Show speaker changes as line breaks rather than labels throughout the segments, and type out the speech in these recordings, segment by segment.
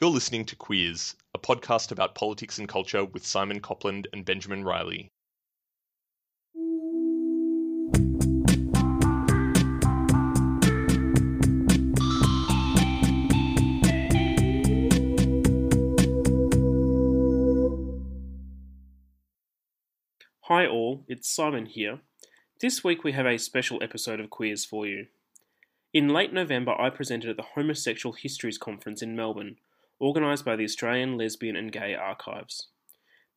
You're listening to Queers, a podcast about politics and culture with Simon Copland and Benjamin Riley.
Hi all, it's Simon here. This week we have a special episode of Queers for you. In late November, I presented at the Homosexual Histories Conference in Melbourne, organised by the Australian Lesbian and Gay Archives.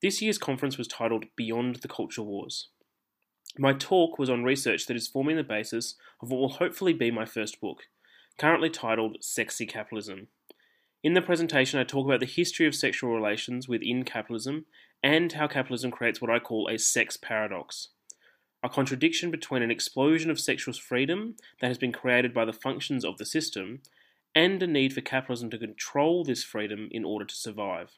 This year's conference was titled Beyond the Culture Wars. My talk was on research that is forming the basis of what will hopefully be my first book, currently titled Sexy Capitalism. In the presentation, I talk about the history of sexual relations within capitalism and how capitalism creates what I call a sex paradox a contradiction between an explosion of sexual freedom that has been created by the functions of the system and a need for capitalism to control this freedom in order to survive.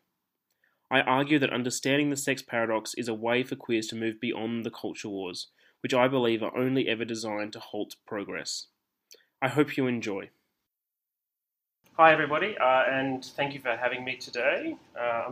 I argue that understanding the sex paradox is a way for queers to move beyond the culture wars, which I believe are only ever designed to halt progress. I hope you enjoy. Hi, everybody, uh, and thank you for having me today. Uh,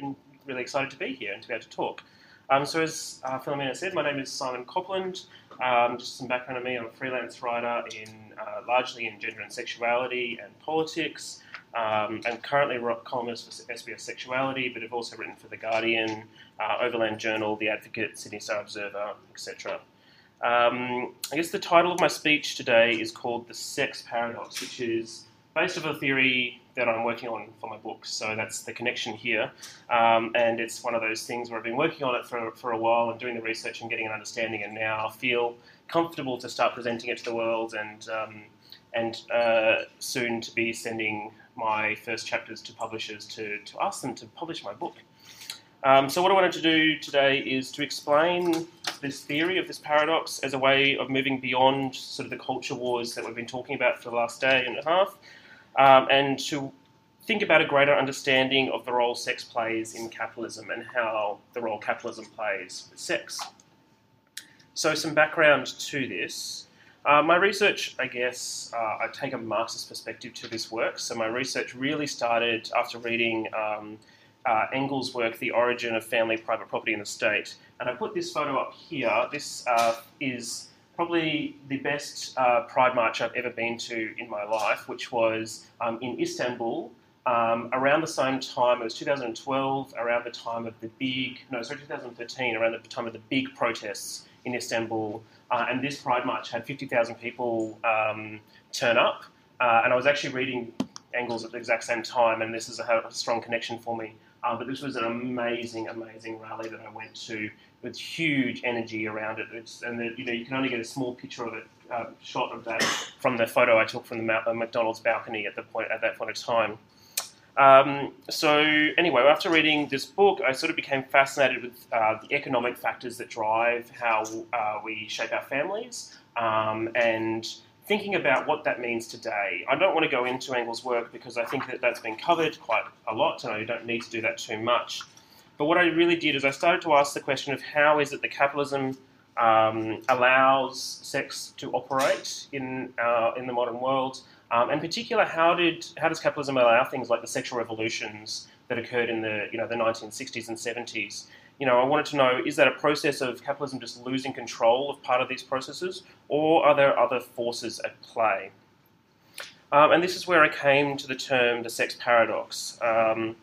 I'm really excited to be here and to be able to talk. Um, so, as uh, Philomena said, my name is Simon Copland. Um, just some background on me: I'm a freelance writer in uh, largely in gender and sexuality and politics. Um, I'm currently a columnist for SBS Sexuality, but I've also written for The Guardian, uh, Overland Journal, The Advocate, Sydney Star Observer, etc. Um, I guess the title of my speech today is called The Sex Paradox, which is based off a theory that I'm working on for my book. So that's the connection here. Um, and it's one of those things where I've been working on it for, for a while and doing the research and getting an understanding, and now I feel comfortable to start presenting it to the world and, um, and uh, soon to be sending my first chapters to publishers to, to ask them to publish my book. Um, so, what I wanted to do today is to explain this theory of this paradox as a way of moving beyond sort of the culture wars that we've been talking about for the last day and a half um, and to think about a greater understanding of the role sex plays in capitalism and how the role capitalism plays with sex. So, some background to this. Uh, my research, I guess, uh, I take a Marxist perspective to this work. So, my research really started after reading um, uh, Engels' work, The Origin of Family, Private Property, and the State. And I put this photo up here. This uh, is probably the best uh, Pride March I've ever been to in my life, which was um, in Istanbul. Um, around the same time, it was 2012, around the time of the big, no, sorry, 2013, around the time of the big protests in Istanbul. Uh, and this Pride March had 50,000 people um, turn up. Uh, and I was actually reading Engels at the exact same time, and this is a, a strong connection for me. Uh, but this was an amazing, amazing rally that I went to with huge energy around it. It's, and the, you know you can only get a small picture of it, uh, shot of that from the photo I took from the McDonald's balcony at the point at that point of time. Um, so anyway, after reading this book, I sort of became fascinated with uh, the economic factors that drive how uh, we shape our families um, and thinking about what that means today. I don't want to go into Engels' work because I think that that's been covered quite a lot, and I don't need to do that too much. But what I really did is I started to ask the question of how is it that capitalism um, allows sex to operate in uh, in the modern world. Um, in particular, how did how does capitalism allow things like the sexual revolutions that occurred in the you know the 1960s and 70s? You know, I wanted to know is that a process of capitalism just losing control of part of these processes, or are there other forces at play? Um, and this is where I came to the term the sex paradox. Um,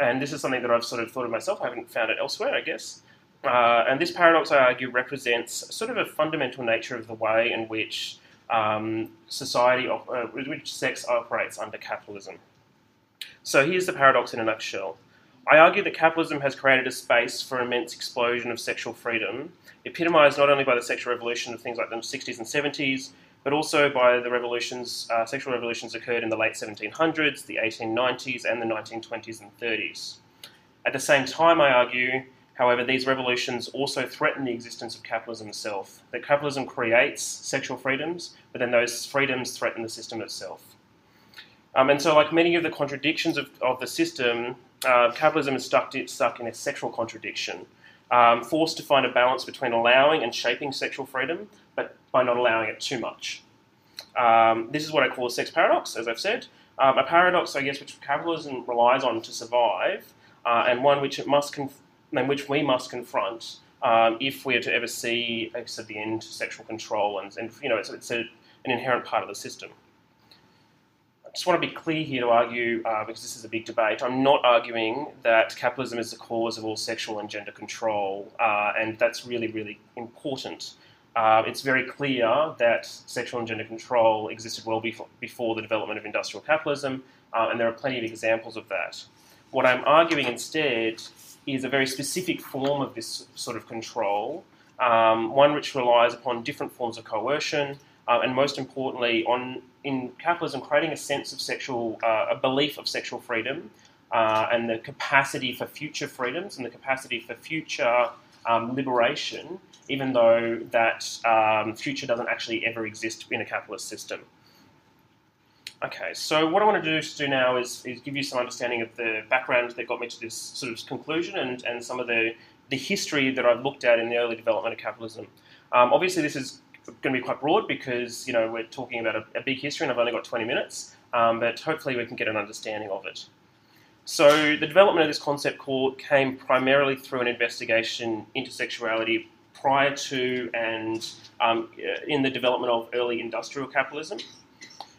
and this is something that I've sort of thought of myself. I haven't found it elsewhere, I guess. Uh, and this paradox, I argue, represents sort of a fundamental nature of the way in which um, society, uh, which sex operates under capitalism. So here's the paradox in a nutshell. I argue that capitalism has created a space for immense explosion of sexual freedom, epitomised not only by the sexual revolution of things like the 60s and 70s, but also by the revolutions, uh, sexual revolutions occurred in the late 1700s, the 1890s, and the 1920s and 30s. At the same time, I argue However, these revolutions also threaten the existence of capitalism itself. That capitalism creates sexual freedoms, but then those freedoms threaten the system itself. Um, and so, like many of the contradictions of, of the system, uh, capitalism is stuck, stuck in a sexual contradiction, um, forced to find a balance between allowing and shaping sexual freedom, but by not allowing it too much. Um, this is what I call a sex paradox, as I've said. Um, a paradox, I guess, which capitalism relies on to survive, uh, and one which it must conf- and which we must confront um, if we are to ever see sort of the end to sexual control, and, and you know, it's, it's a, an inherent part of the system. Just want to be clear here to argue, uh, because this is a big debate. I'm not arguing that capitalism is the cause of all sexual and gender control, uh, and that's really, really important. Uh, it's very clear that sexual and gender control existed well before, before the development of industrial capitalism, uh, and there are plenty of examples of that. What I'm arguing instead is a very specific form of this sort of control, um, one which relies upon different forms of coercion, uh, and most importantly, on in capitalism creating a sense of sexual, uh, a belief of sexual freedom, uh, and the capacity for future freedoms and the capacity for future um, liberation, even though that um, future doesn't actually ever exist in a capitalist system. Okay, so what I want to do, do now is, is give you some understanding of the background that got me to this sort of conclusion and, and some of the, the history that I've looked at in the early development of capitalism. Um, obviously, this is going to be quite broad because you know we're talking about a, a big history and I've only got 20 minutes, um, but hopefully we can get an understanding of it. So the development of this concept came primarily through an investigation into sexuality prior to and um, in the development of early industrial capitalism.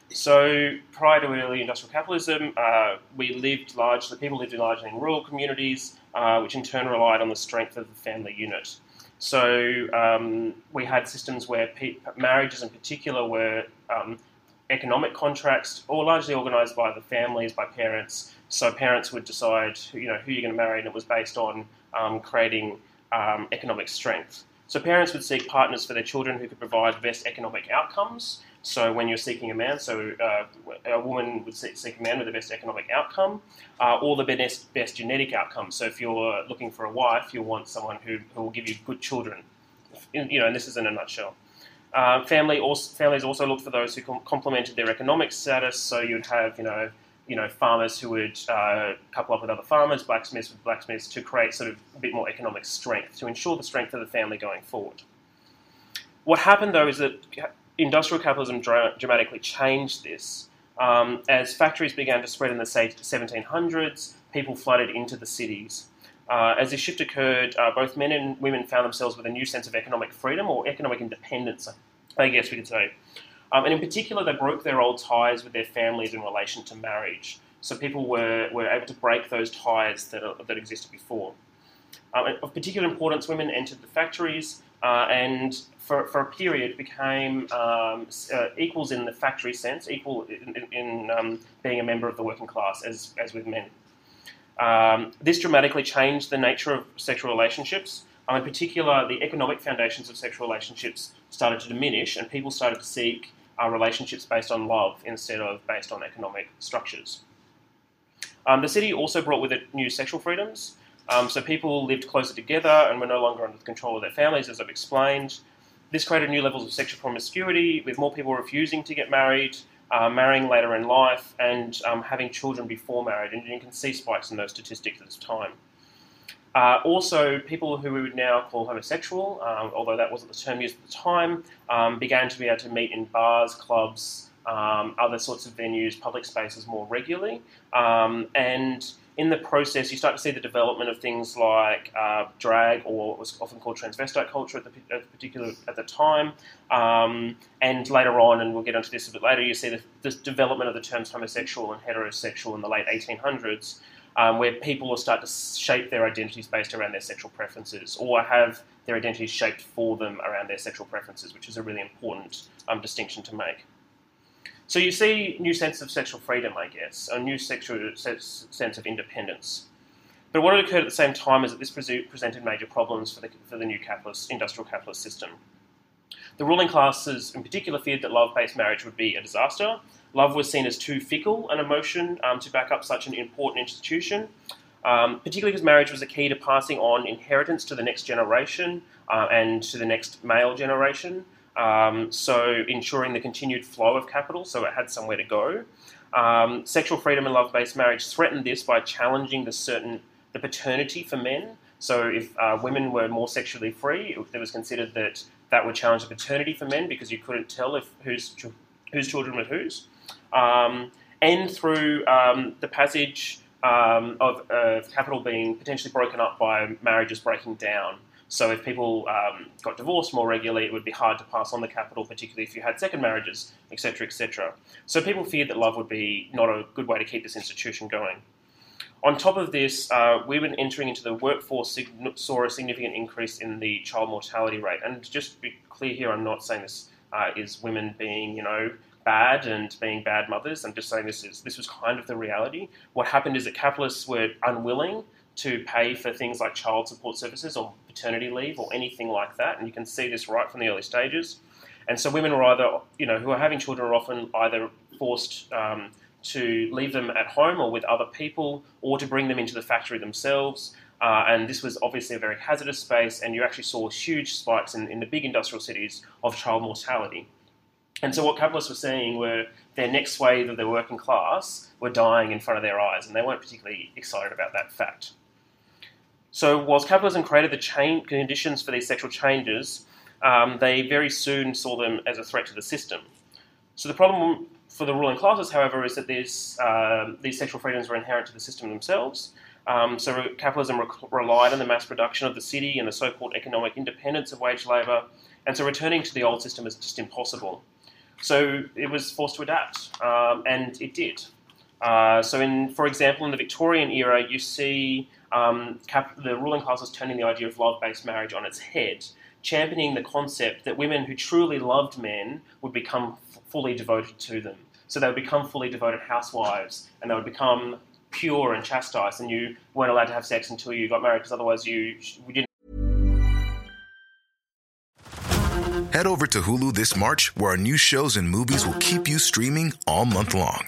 So prior to early industrial capitalism, uh, we lived largely, people lived largely in rural communities, uh, which in turn relied on the strength of the family unit. So um, we had systems where pe- marriages in particular were um, economic contracts, all largely organised by the families, by parents. So parents would decide, you know, who you're going to marry, and it was based on um, creating um, economic strength. So parents would seek partners for their children who could provide best economic outcomes. So when you're seeking a man, so uh, a woman would seek a man with the best economic outcome, uh, or the best, best genetic outcome. So if you're looking for a wife, you'll want someone who, who will give you good children. You know, and this is in a nutshell. Uh, family also, families also look for those who com- complemented their economic status. So you'd have, you know, you know, farmers who would uh, couple up with other farmers, blacksmiths with blacksmiths, to create sort of a bit more economic strength to ensure the strength of the family going forward. What happened though is that industrial capitalism dra- dramatically changed this. Um, as factories began to spread in the 1700s, people flooded into the cities. Uh, as this shift occurred, uh, both men and women found themselves with a new sense of economic freedom or economic independence, I guess we could say. Um, and in particular, they broke their old ties with their families in relation to marriage. So people were, were able to break those ties that, that existed before. Um, of particular importance, women entered the factories and for, for a period became um, uh, equals in the factory sense, equal in, in, in um, being a member of the working class as, as with men. Um, this dramatically changed the nature of sexual relationships. Um, in particular, the economic foundations of sexual relationships started to diminish, and people started to seek uh, relationships based on love instead of based on economic structures. Um, the city also brought with it new sexual freedoms. Um, so people lived closer together and were no longer under the control of their families, as I've explained. This created new levels of sexual promiscuity, with more people refusing to get married, uh, marrying later in life, and um, having children before marriage. And you can see spikes in those statistics at this time. Uh, also, people who we would now call homosexual, um, although that wasn't the term used at the time, um, began to be able to meet in bars, clubs, um, other sorts of venues, public spaces more regularly. Um, and in the process, you start to see the development of things like uh, drag, or what was often called transvestite culture at the, at the particular at the time. Um, and later on, and we'll get into this a bit later, you see the, the development of the terms homosexual and heterosexual in the late 1800s um, where people will start to shape their identities based around their sexual preferences or have their identities shaped for them around their sexual preferences, which is a really important um, distinction to make. So you see new sense of sexual freedom, I guess, a new sexual sense of independence. But what had occurred at the same time is that this presented major problems for the, for the new capitalist, industrial capitalist system. The ruling classes, in particular, feared that love based marriage would be a disaster, Love was seen as too fickle an emotion um, to back up such an important institution, um, particularly because marriage was a key to passing on inheritance to the next generation uh, and to the next male generation. Um, so ensuring the continued flow of capital, so it had somewhere to go. Um, sexual freedom and love-based marriage threatened this by challenging the certain the paternity for men. So if uh, women were more sexually free, it, was considered that that would challenge the paternity for men because you couldn't tell if whose whose children were whose um, and through um, the passage um, of, of, capital being potentially broken up by marriages breaking down. So if people um, got divorced more regularly, it would be hard to pass on the capital, particularly if you had second marriages, etc., etc. So people feared that love would be not a good way to keep this institution going. On top of this, uh, women entering into the workforce saw a significant increase in the child mortality rate. And just to be clear here, I'm not saying this uh, is women being, you know, bad and being bad mothers. I'm just saying this is this was kind of the reality. What happened is that capitalists were unwilling to pay for things like child support services or paternity leave or anything like that, and you can see this right from the early stages. And so women were either, you know, who are having children are often either forced um, to leave them at home or with other people, or to bring them into the factory themselves. Uh, and this was obviously a very hazardous space, and you actually saw huge spikes in, in the big industrial cities of child mortality. And so what capitalists were seeing were their next wave of the working class were dying in front of their eyes, and they weren't particularly excited about that fact. So whilst capitalism created the chain conditions for these sexual changes, um, they very soon saw them as a threat to the system. So the problem for the ruling classes, however, is that these, uh, these sexual freedoms were inherent to the system themselves. Um, so capitalism re- relied on the mass production of the city and the so-called economic independence of wage labour, and so returning to the old system is just impossible. So it was forced to adapt, um, and it did. Uh, so, in, for example, in the Victorian era, you see um, cap- the ruling classes turning the idea of love-based marriage on its head, championing the concept that women who truly loved men would become f- fully devoted to them. So they would become fully devoted housewives, and they would become pure and chastised, and you weren't allowed to have sex until you got married, because otherwise you, you didn't
Head over to Hulu this March, where our new shows and movies will keep you streaming all month long.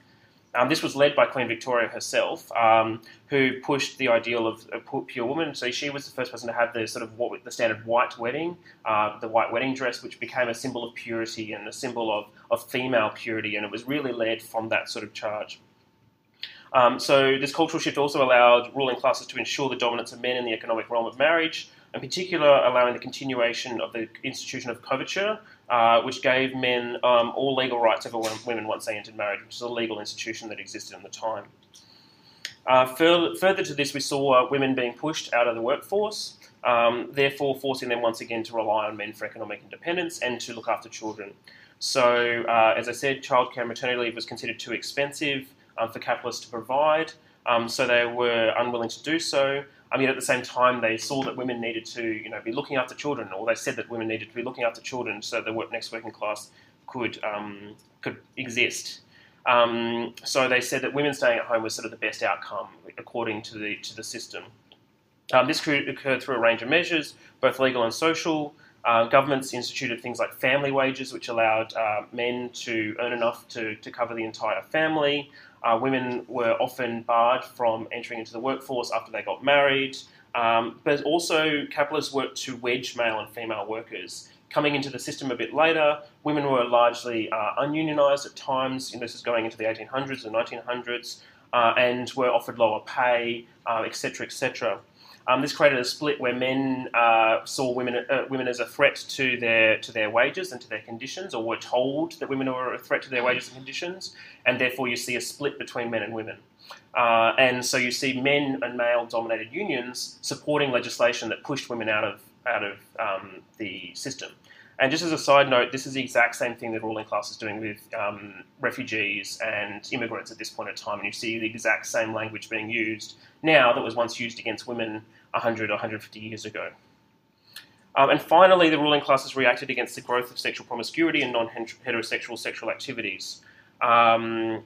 Um, this was led by Queen Victoria herself, um, who pushed the ideal of a pure woman. So she was the first person to have the sort of what, the standard white wedding, uh, the white wedding dress, which became a symbol of purity and a symbol of, of female purity, and it was really led from that sort of charge. Um, so this cultural shift also allowed ruling classes to ensure the dominance of men in the economic realm of marriage, in particular allowing the continuation of the institution of coverture, uh, which gave men um, all legal rights over women once they entered marriage, which is a legal institution that existed in the time. Uh, further, further, to this, we saw uh, women being pushed out of the workforce, um, therefore forcing them once again to rely on men for economic independence and to look after children. So, uh, as I said, childcare and maternity leave was considered too expensive um, for capitalists to provide, um, so they were unwilling to do so. I mean, at the same time, they saw that women needed to, you know, be looking after children, or they said that women needed to be looking after children so the next working class could um, could exist. Um, so they said that women staying at home was sort of the best outcome according to the to the system. Um, this occurred through a range of measures, both legal and social. Uh, governments instituted things like family wages, which allowed uh, men to earn enough to, to cover the entire family. Uh, women were often barred from entering into the workforce after they got married. Um, but also, capitalists worked to wedge male and female workers. Coming into the system a bit later, women were largely uh, ununionized at times. You know, this is going into the 1800s and 1900s, uh, and were offered lower pay, etc., uh, etc. Um, this created a split where men uh, saw women uh, women as a threat to their to their wages and to their conditions, or were told that women were a threat to their wages and conditions, and therefore you see a split between men and women. Uh, and so you see men and male dominated unions supporting legislation that pushed women out of out of um, the system. And just as a side note, this is the exact same thing the ruling class is doing with um, refugees and immigrants at this point in time. And you see the exact same language being used now that was once used against women 100 or 150 years ago. Um, and finally, the ruling class has reacted against the growth of sexual promiscuity and non heterosexual sexual activities. Um,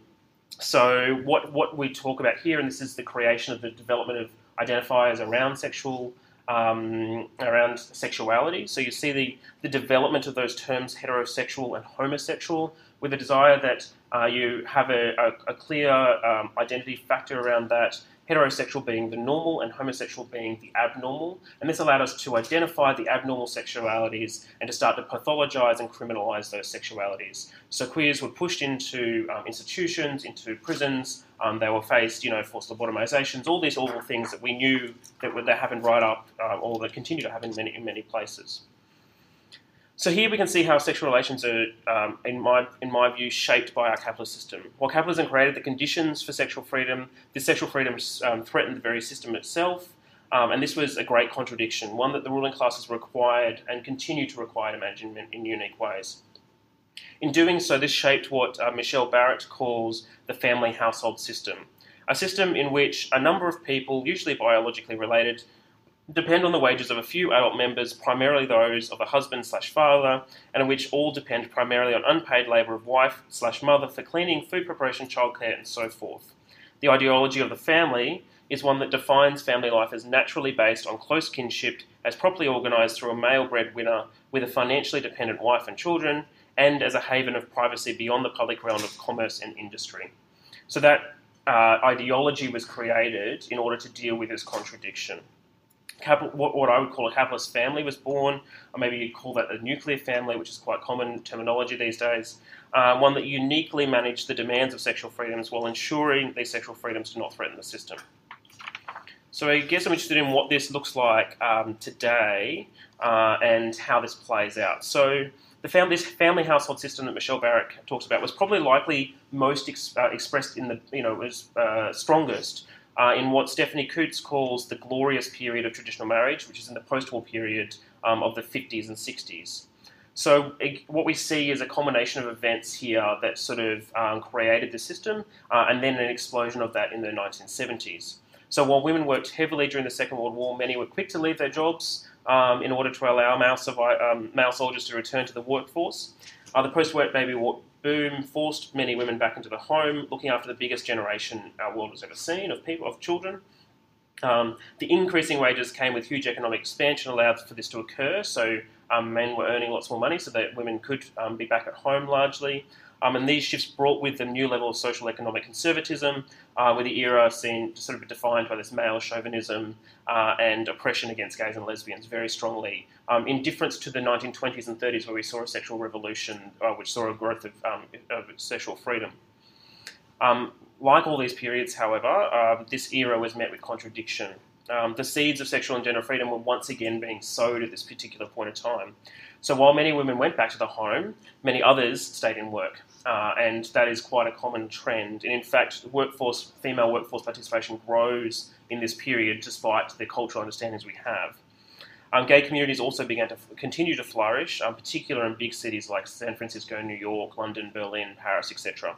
so, what, what we talk about here, and this is the creation of the development of identifiers around sexual um, around sexuality. So you see the, the development of those terms heterosexual and homosexual with a desire that uh, you have a, a, a clear um, identity factor around that heterosexual being the normal and homosexual being the abnormal. And this allowed us to identify the abnormal sexualities and to start to pathologize and criminalize those sexualities. So queers were pushed into um, institutions, into prisons. Um, they were faced, you know, forced lobotomizations, all these awful things that we knew that, that happened right up, uh, or that continue to happen in many, in many places. So here we can see how sexual relations are, um, in my in my view, shaped by our capitalist system. While capitalism created the conditions for sexual freedom, this sexual freedom um, threatened the very system itself, um, and this was a great contradiction, one that the ruling classes required and continue to require to manage in, in unique ways. In doing so, this shaped what uh, Michelle Barrett calls the family household system, a system in which a number of people, usually biologically related, depend on the wages of a few adult members, primarily those of a husband slash father, and in which all depend primarily on unpaid labour of wife slash mother for cleaning, food preparation, childcare, and so forth. The ideology of the family is one that defines family life as naturally based on close kinship, as properly organised through a male breadwinner with a financially dependent wife and children, and as a haven of privacy beyond the public realm of commerce and industry. So that uh, ideology was created in order to deal with this contradiction capital, what, what I would call a capitalist family was born, or maybe you'd call that a nuclear family, which is quite common terminology these days. Uh, one that uniquely managed the demands of sexual freedoms while ensuring these sexual freedoms do not threaten the system. So I guess I'm interested in what this looks like um, today uh, and how this plays out. So the family, this family household system that Michelle Barrett talks about was probably likely most ex- uh, expressed in the you know was uh, strongest uh, in what Stephanie Coontz calls the glorious period of traditional marriage, which is in the post war period um, of the 50s and 60s. So, it, what we see is a combination of events here that sort of um, created the system, uh, and then an explosion of that in the 1970s. So, while women worked heavily during the Second World War, many were quick to leave their jobs um, in order to allow male, survive, um, male, soldiers to return to the workforce. Uh, the post war baby boom forced many women back into the home, looking after the biggest generation our world has ever seen of people, of children. Um, the increasing wages came with huge economic expansion, allowed for this to occur. So um, men were earning lots more money, so that women could um, be back at home largely. Um, and these shifts brought with them new level of social economic conservatism, uh, with the era seen sort of defined by this male chauvinism uh, and oppression against gays and lesbians very strongly, um, in difference to the 1920s and 30s where we saw a sexual revolution, uh, which saw a growth of, um, of sexual freedom. Um, like all these periods, however, um, this era was met with contradiction. Um, the seeds of sexual and gender freedom were once again being sowed at this particular point in time. So while many women went back to the home, many others stayed in work. Uh, and that is quite a common trend. And in fact, workforce, female workforce participation grows in this period despite the cultural understandings we have. Um, gay communities also began to f- continue to flourish, um, particularly in big cities like San Francisco, New York, London, Berlin, Paris, etc.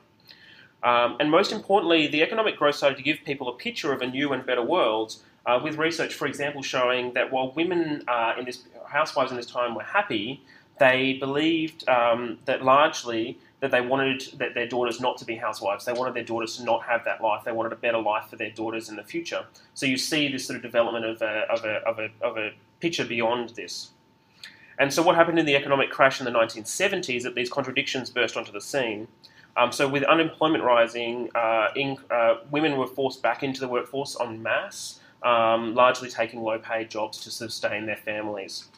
Um, and most importantly, the economic growth started to give people a picture of a new and better world, uh, with research, for example, showing that while women uh, in this housewives in this time were happy, they believed um, that largely that they wanted that their daughters not to be housewives. They wanted their daughters to not have that life. They wanted a better life for their daughters in the future. So you see this sort of development of a, of a, of a, of a picture beyond this. And so what happened in the economic crash in the 1970s that these contradictions burst onto the scene. Um, so with unemployment rising, uh, in, uh, women were forced back into the workforce en masse, um, largely taking low-paid jobs to sustain their families.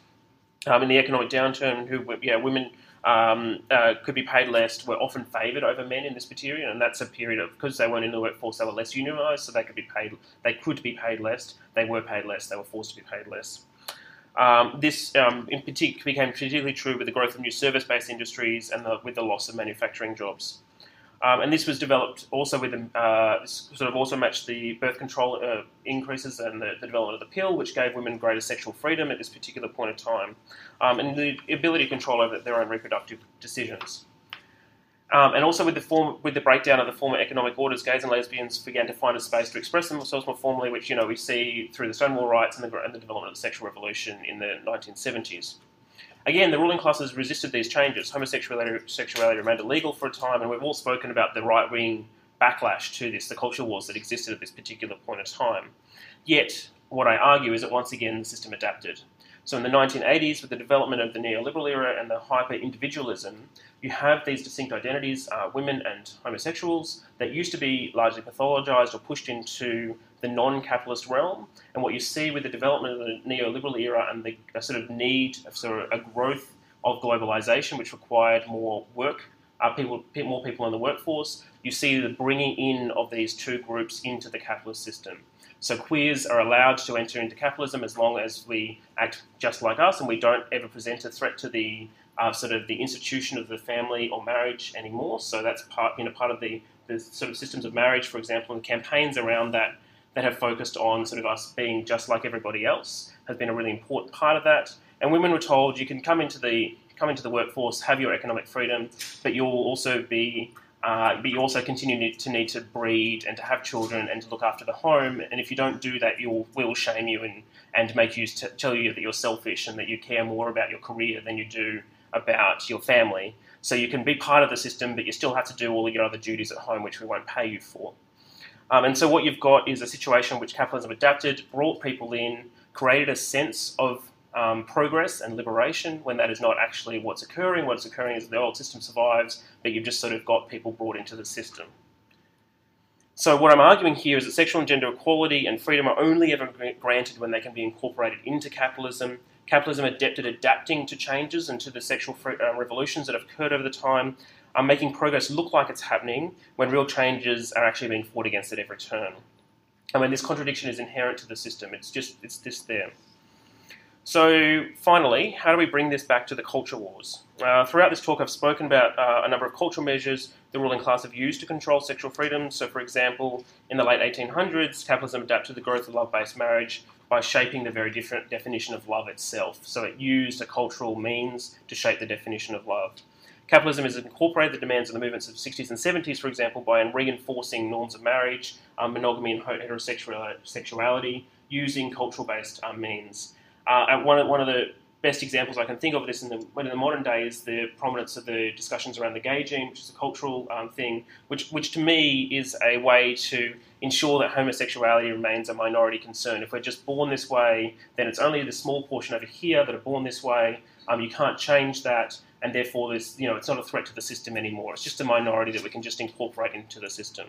Um, in the economic downturn, who yeah, women um, uh, could be paid less were often favoured over men in this period, and that's a period of because they weren't in the workforce, they were less unionised, so they could be paid. They could be paid less. They were paid less. They were forced to be paid less. Um, this, um, in particular, became particularly true with the growth of new service-based industries and the, with the loss of manufacturing jobs. Um, and this was developed also with uh, sort of also matched the birth control uh, increases and the, the, development of the pill, which gave women greater sexual freedom at this particular point in time, um, and the ability to control over their own reproductive decisions. Um, and also with the form, with the breakdown of the former economic orders, gays and lesbians began to find a space to express themselves more formally, which you know we see through the Stonewall riots and the, and the development of the sexual revolution in the 1970s. Again, the ruling classes resisted these changes. Homosexuality sexuality remained illegal for a time, and we've all spoken about the right wing backlash to this, the culture wars that existed at this particular point in time. Yet, what I argue is that once again the system adapted. So in the 1980s, with the development of the neoliberal era and the hyper individualism, you have these distinct identities, uh, women and homosexuals, that used to be largely pathologized or pushed into the non capitalist realm. And what you see with the development of the neoliberal era and the sort of need of sort of a growth of globalization, which required more work, uh, people, more people in the workforce, you see the bringing in of these two groups into the capitalist system. So queers are allowed to enter into capitalism as long as we act just like us and we don't ever present a threat to the uh, sort of the institution of the family or marriage anymore. So that's part, you know, part of the, the sort of systems of marriage, for example, and campaigns around that that have focused on sort of us being just like everybody else has been a really important part of that. And women were told you can come into the come into the workforce, have your economic freedom, but you'll also be uh, but you also continue to need to breed and to have children and to look after the home. And if you don't do that, you'll will shame you and and make you t- tell you that you're selfish and that you care more about your career than you do about your family. So you can be part of the system, but you still have to do all of your other duties at home, which we won't pay you for. Um, and so what you've got is a situation which capitalism adapted, brought people in, created a sense of um, progress and liberation when that is not actually what's occurring. What's occurring is that the old system survives, but you've just sort of got people brought into the system. So what I'm arguing here is that sexual and gender equality and freedom are only ever granted when they can be incorporated into capitalism. Capitalism adapted adapting to changes and to the sexual uh, revolutions that have occurred over the time, are making progress look like it's happening when real changes are actually being fought against at every turn. And when this contradiction is inherent to the system, it's just it's just there. So finally, how do we bring this back to the culture wars? Uh, throughout this talk, I've spoken about uh, a number of cultural measures the ruling class have used to control sexual freedom. So, for example, in the late 1800s, capitalism adapted the growth of love-based marriage by shaping the very different definition of love itself. So, it used a cultural means to shape the definition of love. Capitalism has incorporated the demands of the movements of the 60s and 70s, for example, by reinforcing norms of marriage, um, monogamy, and heterosexuality using cultural based um, means. Uh, one, of, one of the best examples I can think of this in the, in the modern day is the prominence of the discussions around the gay gene, which is a cultural um, thing, which, which to me is a way to ensure that homosexuality remains a minority concern. If we're just born this way, then it's only the small portion over here that are born this way. Um, you can't change that and therefore there's, you know, it's not a threat to the system anymore. It's just a minority that we can just incorporate into the system.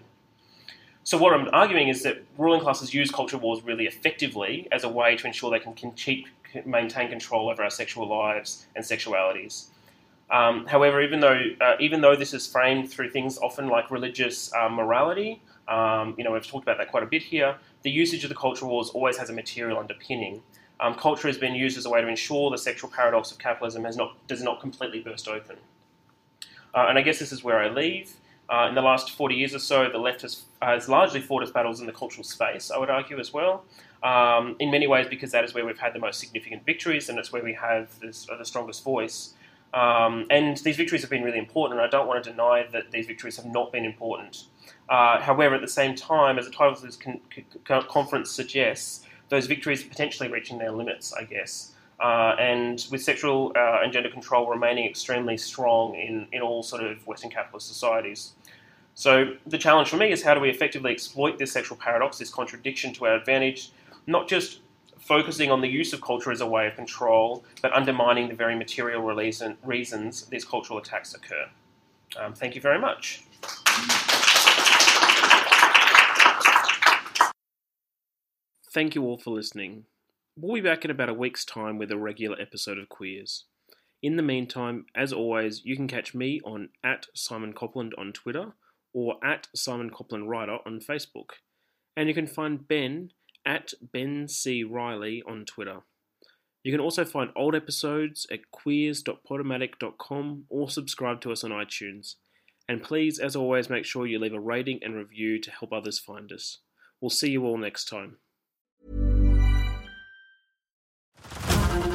So what I'm arguing is that ruling classes use culture wars really effectively as a way to ensure they can keep, maintain control over our sexual lives and sexualities. Um, however, even though uh, even though this is framed through things often like religious uh, morality, um, you know we've talked about that quite a bit here. The usage of the culture wars always has a material underpinning um, culture has been used as a way to ensure the sexual paradox of capitalism has not, does not completely burst open. Uh, and I guess this is where I leave. Uh, in the last 40 years or so, the left has, has largely fought its battles in the cultural space, I would argue as well. Um, in many ways, because that is where we've had the most significant victories and it's where we have this, uh, the strongest voice. Um, and these victories have been really important, and I don't want to deny that these victories have not been important. Uh, however, at the same time, as the title of this con- con- conference suggests, those victories potentially reaching their limits, I guess. uh, and with sexual uh, and gender control remaining extremely strong in, in all sort of Western capitalist societies. So the challenge for me is how do we effectively exploit this sexual paradox, this contradiction to our advantage, not just focusing on the use of culture as a way of control, but undermining the very material reason, reasons these cultural attacks occur. Um, thank you very much. Thank you all for listening. We'll be back in about a week's time with a regular episode of Queers. In the meantime, as always, you can catch me on at Simon Copland on Twitter or at Simon Copland Writer on Facebook. And you can find Ben at Ben C. Riley on Twitter. You can also find old episodes at queers.podomatic.com or subscribe to us on iTunes. And please, as always, make sure you leave a rating and review to help others find us. We'll see you all next time.